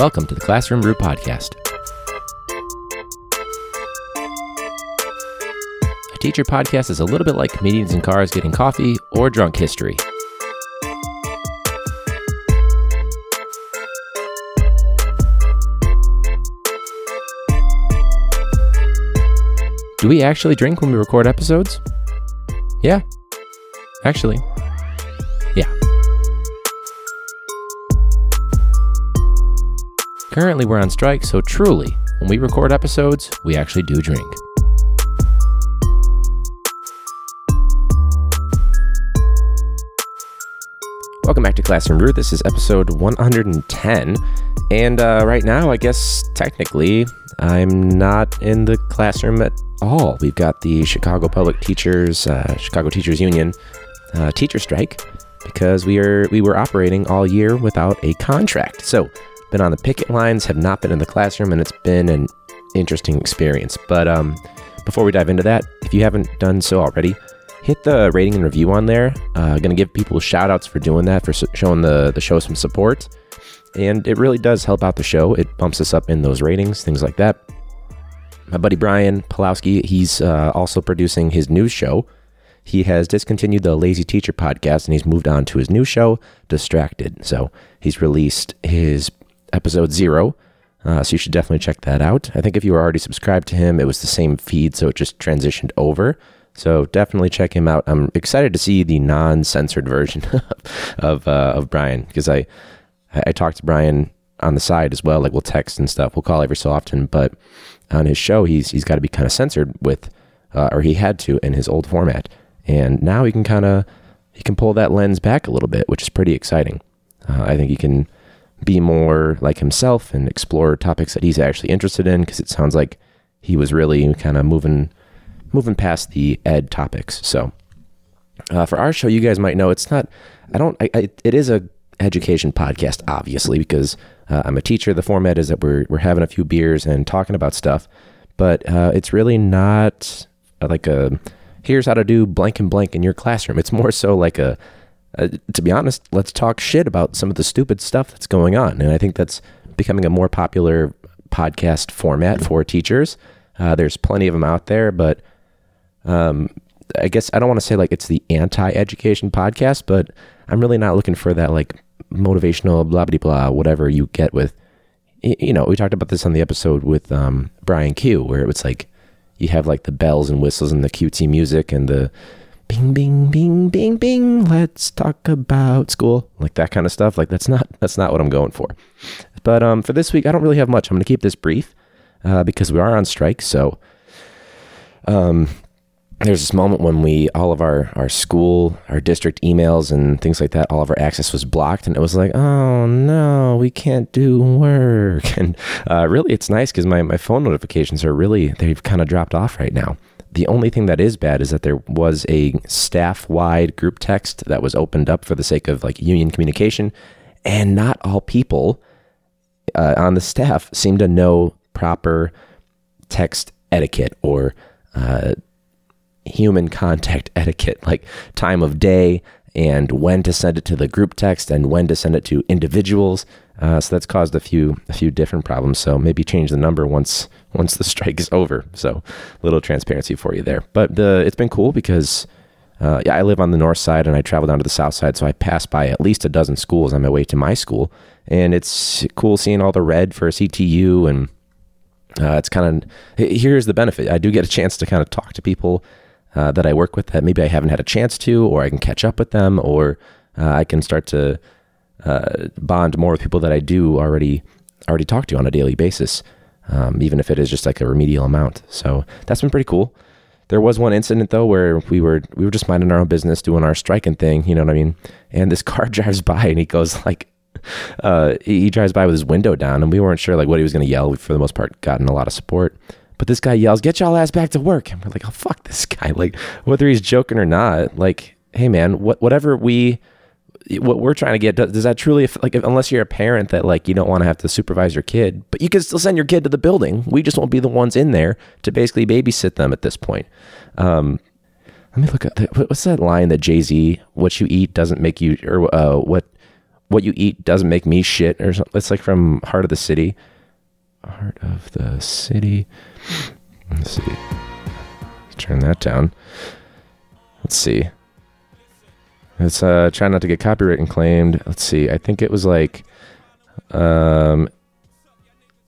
Welcome to the Classroom Brew Podcast. A teacher podcast is a little bit like comedians in cars getting coffee or drunk history. Do we actually drink when we record episodes? Yeah. Actually. Currently, we're on strike, so truly, when we record episodes, we actually do drink. Welcome back to Classroom Brew. This is episode 110. And uh, right now, I guess technically, I'm not in the classroom at all. We've got the Chicago Public Teachers, uh, Chicago Teachers Union uh, teacher strike because we are we were operating all year without a contract. So, been on the picket lines, have not been in the classroom, and it's been an interesting experience. But um, before we dive into that, if you haven't done so already, hit the rating and review on there. Uh, going to give people shout outs for doing that, for showing the, the show some support. And it really does help out the show. It bumps us up in those ratings, things like that. My buddy Brian Pulowski, he's uh, also producing his new show. He has discontinued the Lazy Teacher podcast and he's moved on to his new show, Distracted. So he's released his episode zero. Uh, so you should definitely check that out. I think if you were already subscribed to him, it was the same feed, so it just transitioned over. So definitely check him out. I'm excited to see the non-censored version of uh, of Brian because I I talked to Brian on the side as well. Like we'll text and stuff. We'll call every so often, but on his show, he's he's got to be kind of censored with, uh, or he had to in his old format, and now he can kind of he can pull that lens back a little bit, which is pretty exciting. Uh, I think he can be more like himself and explore topics that he's actually interested in because it sounds like he was really kind of moving moving past the ed topics. So uh, for our show, you guys might know it's not. I don't. I, I, it is a education podcast, obviously, because uh, I'm a teacher. The format is that we're we're having a few beers and talking about stuff, but uh, it's really not like a here's how to do blank and blank in your classroom. It's more so like a uh, to be honest, let's talk shit about some of the stupid stuff that's going on. And I think that's becoming a more popular podcast format for teachers. Uh, there's plenty of them out there, but um, I guess I don't want to say like it's the anti-education podcast, but I'm really not looking for that like motivational blah blah blah whatever you get with. You know, we talked about this on the episode with um, Brian Q, where it was like you have like the bells and whistles and the cutesy music and the bing bing bing bing bing let's talk about school. Like that kind of stuff. Like that's not that's not what i'm going for. But um for this week i don't really have much. I'm going to keep this brief uh, because we are on strike. So um there's this moment when we all of our our school our district emails and things like that all of our access was blocked. And it was like oh no we can't do work. And uh, really it's nice because my, my phone notifications are really they've kind of dropped off right now the only thing that is bad is that there was a staff wide group text that was opened up for the sake of like union communication, and not all people uh, on the staff seem to know proper text etiquette or uh, human contact etiquette, like time of day and when to send it to the group text and when to send it to individuals. Uh, so that's caused a few a few different problems. So maybe change the number once once the strike is over. So little transparency for you there. But the it's been cool because uh, yeah, I live on the north side and I travel down to the south side, so I pass by at least a dozen schools on my way to my school, and it's cool seeing all the red for CTU and. Uh, it's kind of here's the benefit. I do get a chance to kind of talk to people uh, that I work with that maybe I haven't had a chance to, or I can catch up with them, or uh, I can start to uh, bond more with people that I do already already talk to on a daily basis um, even if it is just like a remedial amount. So that's been pretty cool. There was one incident though where we were we were just minding our own business, doing our striking thing, you know what I mean? And this car drives by and he goes like, uh, he drives by with his window down, and we weren't sure like what he was going to yell. We, for the most part, gotten a lot of support. But this guy yells, "Get y'all ass back to work!" And we're like, "Oh fuck this guy!" Like whether he's joking or not, like, hey man, what whatever we what we're trying to get does, does that truly like unless you're a parent that like you don't want to have to supervise your kid but you can still send your kid to the building we just won't be the ones in there to basically babysit them at this point um, let me look at the, what's that line that jay-z what you eat doesn't make you or uh, what what you eat doesn't make me shit or something. It's like from Heart of the City. Heart of the City. Let's see. Turn that down. Let's see. Let's uh try not to get copyright and claimed. Let's see. I think it was like um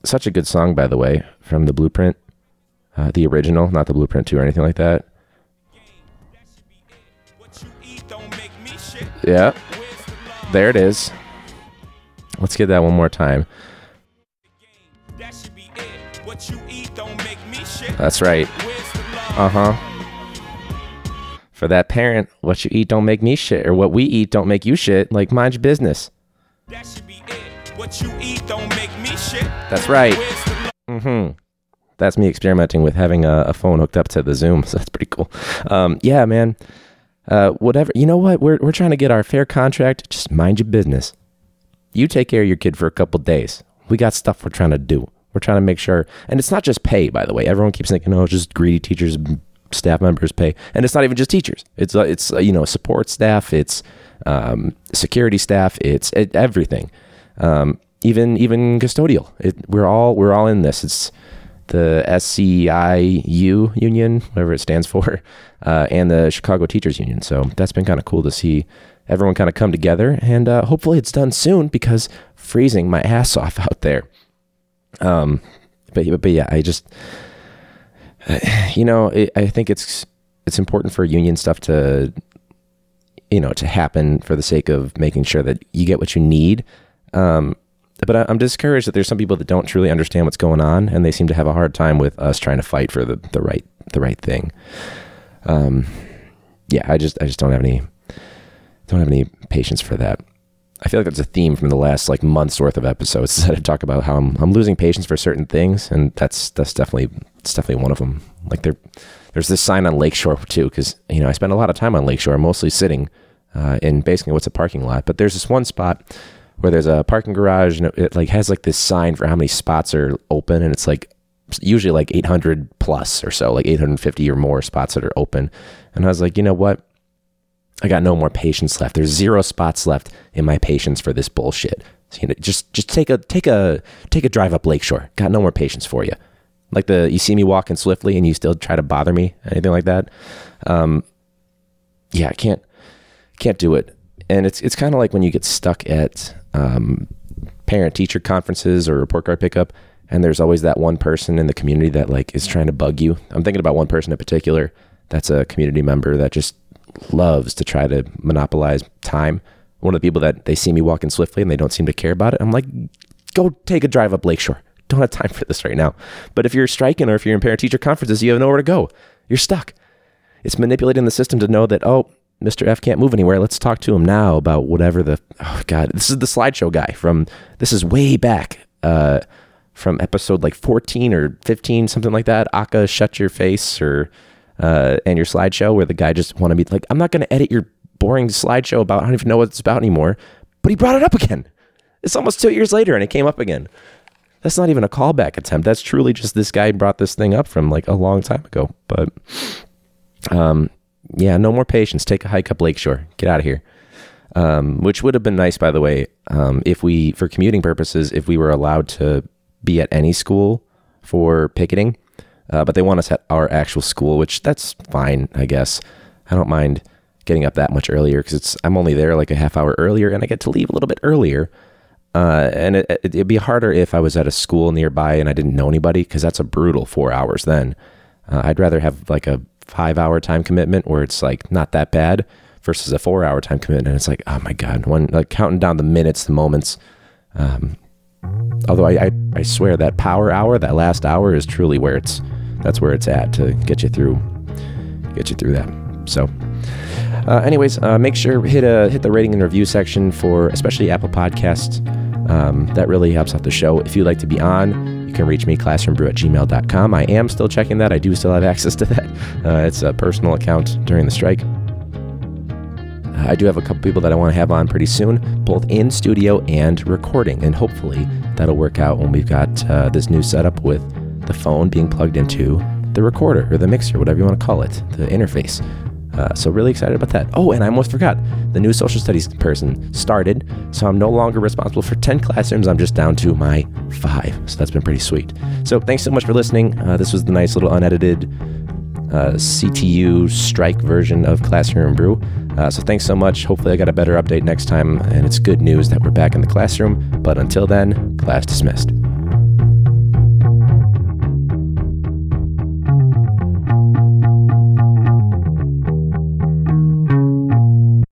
such a good song by the way from the Blueprint. Uh, the original, not the Blueprint 2 or anything like that. Yeah. There it is. Let's get that one more time. That's right. Uh huh. For that parent, what you eat don't make me shit, or what we eat don't make you shit. Like, mind your business. What you eat don't make me shit. That's right. Mm hmm. That's me experimenting with having a, a, phone hooked up to the Zoom, so that's pretty cool. Um, yeah, man. Uh, whatever. You know what? We're, we're trying to get our fair contract. Just mind your business. You take care of your kid for a couple days. We got stuff we're trying to do. We're trying to make sure, and it's not just pay, by the way. Everyone keeps thinking, oh, just greedy teachers, staff members pay, and it's not even just teachers. It's uh, it's uh, you know support staff, it's um, security staff, it's it, everything, um, even even custodial. It, we're all we're all in this. It's the SEIU union, whatever it stands for, uh, and the Chicago Teachers Union. So that's been kind of cool to see everyone kind of come together, and uh, hopefully it's done soon because freezing my ass off out there. Um, but but yeah, I just you know it, I think it's it's important for union stuff to you know to happen for the sake of making sure that you get what you need. Um, but I'm discouraged that there's some people that don't truly understand what's going on, and they seem to have a hard time with us trying to fight for the, the right the right thing. Um, yeah, I just I just don't have any don't have any patience for that. I feel like that's a theme from the last like month's worth of episodes that I talk about how I'm, I'm losing patience for certain things, and that's that's definitely it's definitely one of them. Like there, there's this sign on Lakeshore too, because you know I spend a lot of time on Lakeshore, mostly sitting uh, in basically what's a parking lot. But there's this one spot where there's a parking garage, and it, it like has like this sign for how many spots are open, and it's like usually like 800 plus or so, like 850 or more spots that are open. And I was like, you know what? I got no more patience left. There's zero spots left in my patience for this bullshit. So, you know, just just take a take a take a drive up Lakeshore. Got no more patience for you. Like the you see me walking swiftly and you still try to bother me, anything like that. Um, yeah, I can't can't do it. And it's it's kind of like when you get stuck at um, parent teacher conferences or report card pickup, and there's always that one person in the community that like is trying to bug you. I'm thinking about one person in particular. That's a community member that just loves to try to monopolize time. One of the people that they see me walking swiftly and they don't seem to care about it. I'm like, go take a drive up Lakeshore. Don't have time for this right now. But if you're striking or if you're in parent teacher conferences, you have nowhere to go. You're stuck. It's manipulating the system to know that, oh, Mr. F can't move anywhere. Let's talk to him now about whatever the, oh God, this is the slideshow guy from, this is way back. Uh, from episode like 14 or 15, something like that. Aka, shut your face, or uh, and your slideshow where the guy just wanted me like, I'm not going to edit your boring slideshow about, I don't even know what it's about anymore. But he brought it up again. It's almost two years later and it came up again. That's not even a callback attempt. That's truly just this guy brought this thing up from like a long time ago. But um, yeah, no more patience. Take a hike up Lakeshore. Get out of here. Um, which would have been nice, by the way, um, if we, for commuting purposes, if we were allowed to be at any school for picketing uh, but they want us at our actual school, which that's fine, I guess. I don't mind getting up that much earlier because it's I'm only there like a half hour earlier, and I get to leave a little bit earlier. Uh, and it, would it, be harder if I was at a school nearby and I didn't know anybody because that's a brutal four hours. Then uh, I'd rather have like a five hour time commitment where it's like not that bad versus a four hour time commitment. And it's like, oh my God, when like counting down the minutes, the moments. Um, although I, I, I swear that power hour, that last hour is truly where it's that's where it's at to get you through get you through that. So, uh, anyways, uh, make sure hit a hit the rating and review section for especially Apple Podcasts. Um, that really helps out the show. If you'd like to be on, you can reach me classroombrew at gmail.com. I am still checking that. I do still have access to that. Uh, it's a personal account during the strike. Uh, I do have a couple people that I want to have on pretty soon, both in studio and recording, and hopefully that'll work out when we've got uh, this new setup with the phone being plugged into the recorder or the mixer, whatever you want to call it, the interface. Uh, so really excited about that. Oh, and I almost forgot the new social studies person started, so I'm no longer responsible for 10 classrooms. I'm just down to my five. So that's been pretty sweet. So thanks so much for listening. Uh, this was the nice little unedited uh, CTU strike version of Classroom Brew. Uh, so thanks so much. Hopefully, I got a better update next time, and it's good news that we're back in the classroom. But until then, class dismissed.